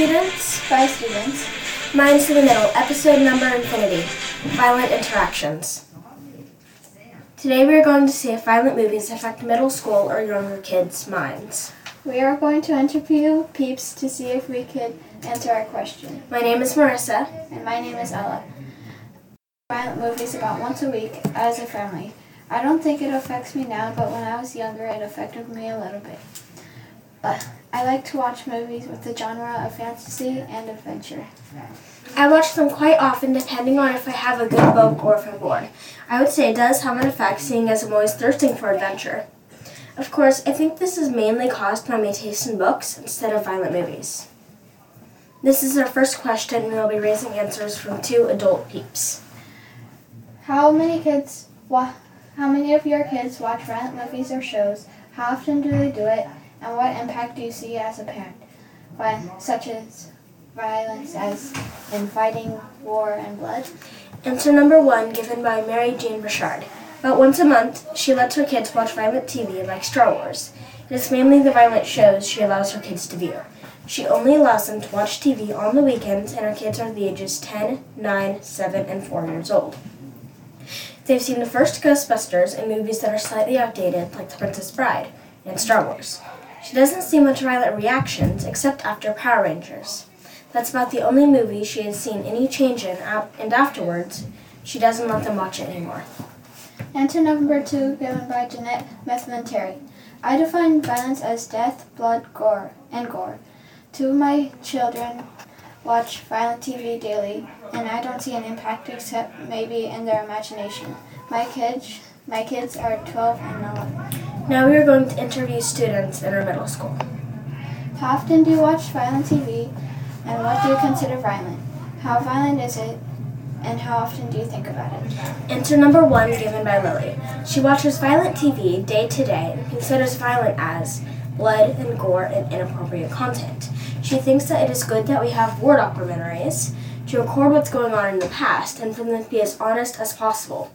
students. By students. Minds to the Middle, episode number infinity Violent Interactions. Today we are going to see if violent movies affect middle school or younger kids' minds. We are going to interview peeps to see if we could answer our question. My name is Marissa. And my name is Ella. Violent movies about once a week as a family. I don't think it affects me now, but when I was younger, it affected me a little bit. Uh, I like to watch movies with the genre of fantasy and adventure. I watch them quite often depending on if I have a good book or if I'm bored. I would say it does have an effect seeing as I'm always thirsting for adventure. Of course, I think this is mainly caused by my taste in books instead of violent movies. This is our first question and we'll be raising answers from two adult peeps. How many kids wa- how many of your kids watch violent movies or shows? How often do they do it? And what impact do you see as a parent? When, such as violence as in fighting, war, and blood? Answer number one given by Mary Jane Burchard. About once a month, she lets her kids watch violent TV like Star Wars. It is mainly the violent shows she allows her kids to view. She only allows them to watch TV on the weekends, and her kids are the ages 10, 9, 7, and 4 years old. They've seen the first Ghostbusters and movies that are slightly outdated, like The Princess Bride and Star Wars. She doesn't see much violent reactions except after Power Rangers. That's about the only movie she has seen any change in, and afterwards, she doesn't let them watch it anymore. Answer number two, given by Jeanette Methman I define violence as death, blood, gore, and gore. Two of my children watch violent TV daily, and I don't see an impact except maybe in their imagination. My kids, my kids are 12 and 11. Now we are going to interview students in our middle school. How often do you watch violent TV, and what do you consider violent? How violent is it, and how often do you think about it? Answer number one given by Lily. She watches violent TV day to day and considers violent as blood and gore and inappropriate content. She thinks that it is good that we have war documentaries to record what's going on in the past and for them to be as honest as possible.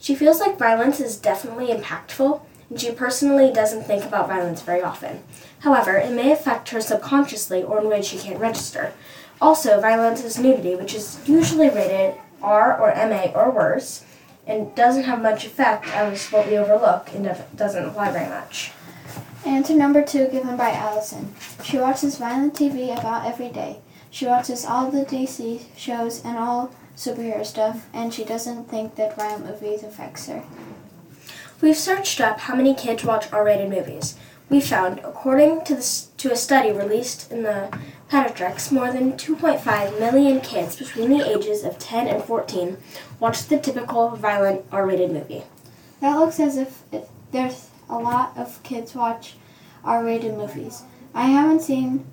She feels like violence is definitely impactful, she personally doesn't think about violence very often. However, it may affect her subconsciously or in ways she can't register. Also, violence is nudity, which is usually rated R or MA or worse, and doesn't have much effect as what we overlook and doesn't apply very much. Answer number two given by Allison. She watches violent TV about every day. She watches all the DC shows and all superhero stuff, and she doesn't think that violent movies affects her. We've searched up how many kids watch R-rated movies. We found, according to, this, to a study released in the Pediatrics, more than 2.5 million kids between the ages of 10 and 14 watch the typical violent R-rated movie. That looks as if it, there's a lot of kids watch R-rated movies. I haven't seen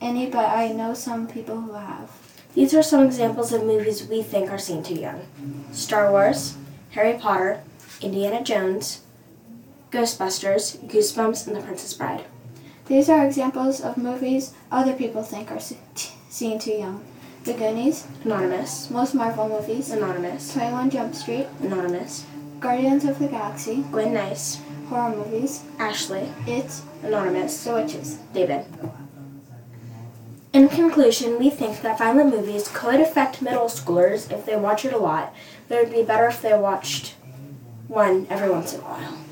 any, but I know some people who have. These are some examples of movies we think are seen too young. Star Wars, Harry Potter, Indiana Jones, Ghostbusters, Goosebumps, and The Princess Bride. These are examples of movies other people think are seen too young. The Goonies, Anonymous, most Marvel movies, Anonymous, 21 Jump Street, Anonymous, Guardians of the Galaxy, Gwen Nice, horror movies, Ashley, It, Anonymous, The Witches, David. In conclusion, we think that violent movies could affect middle schoolers if they watch it a lot, but it would be better if they watched one every once in a while.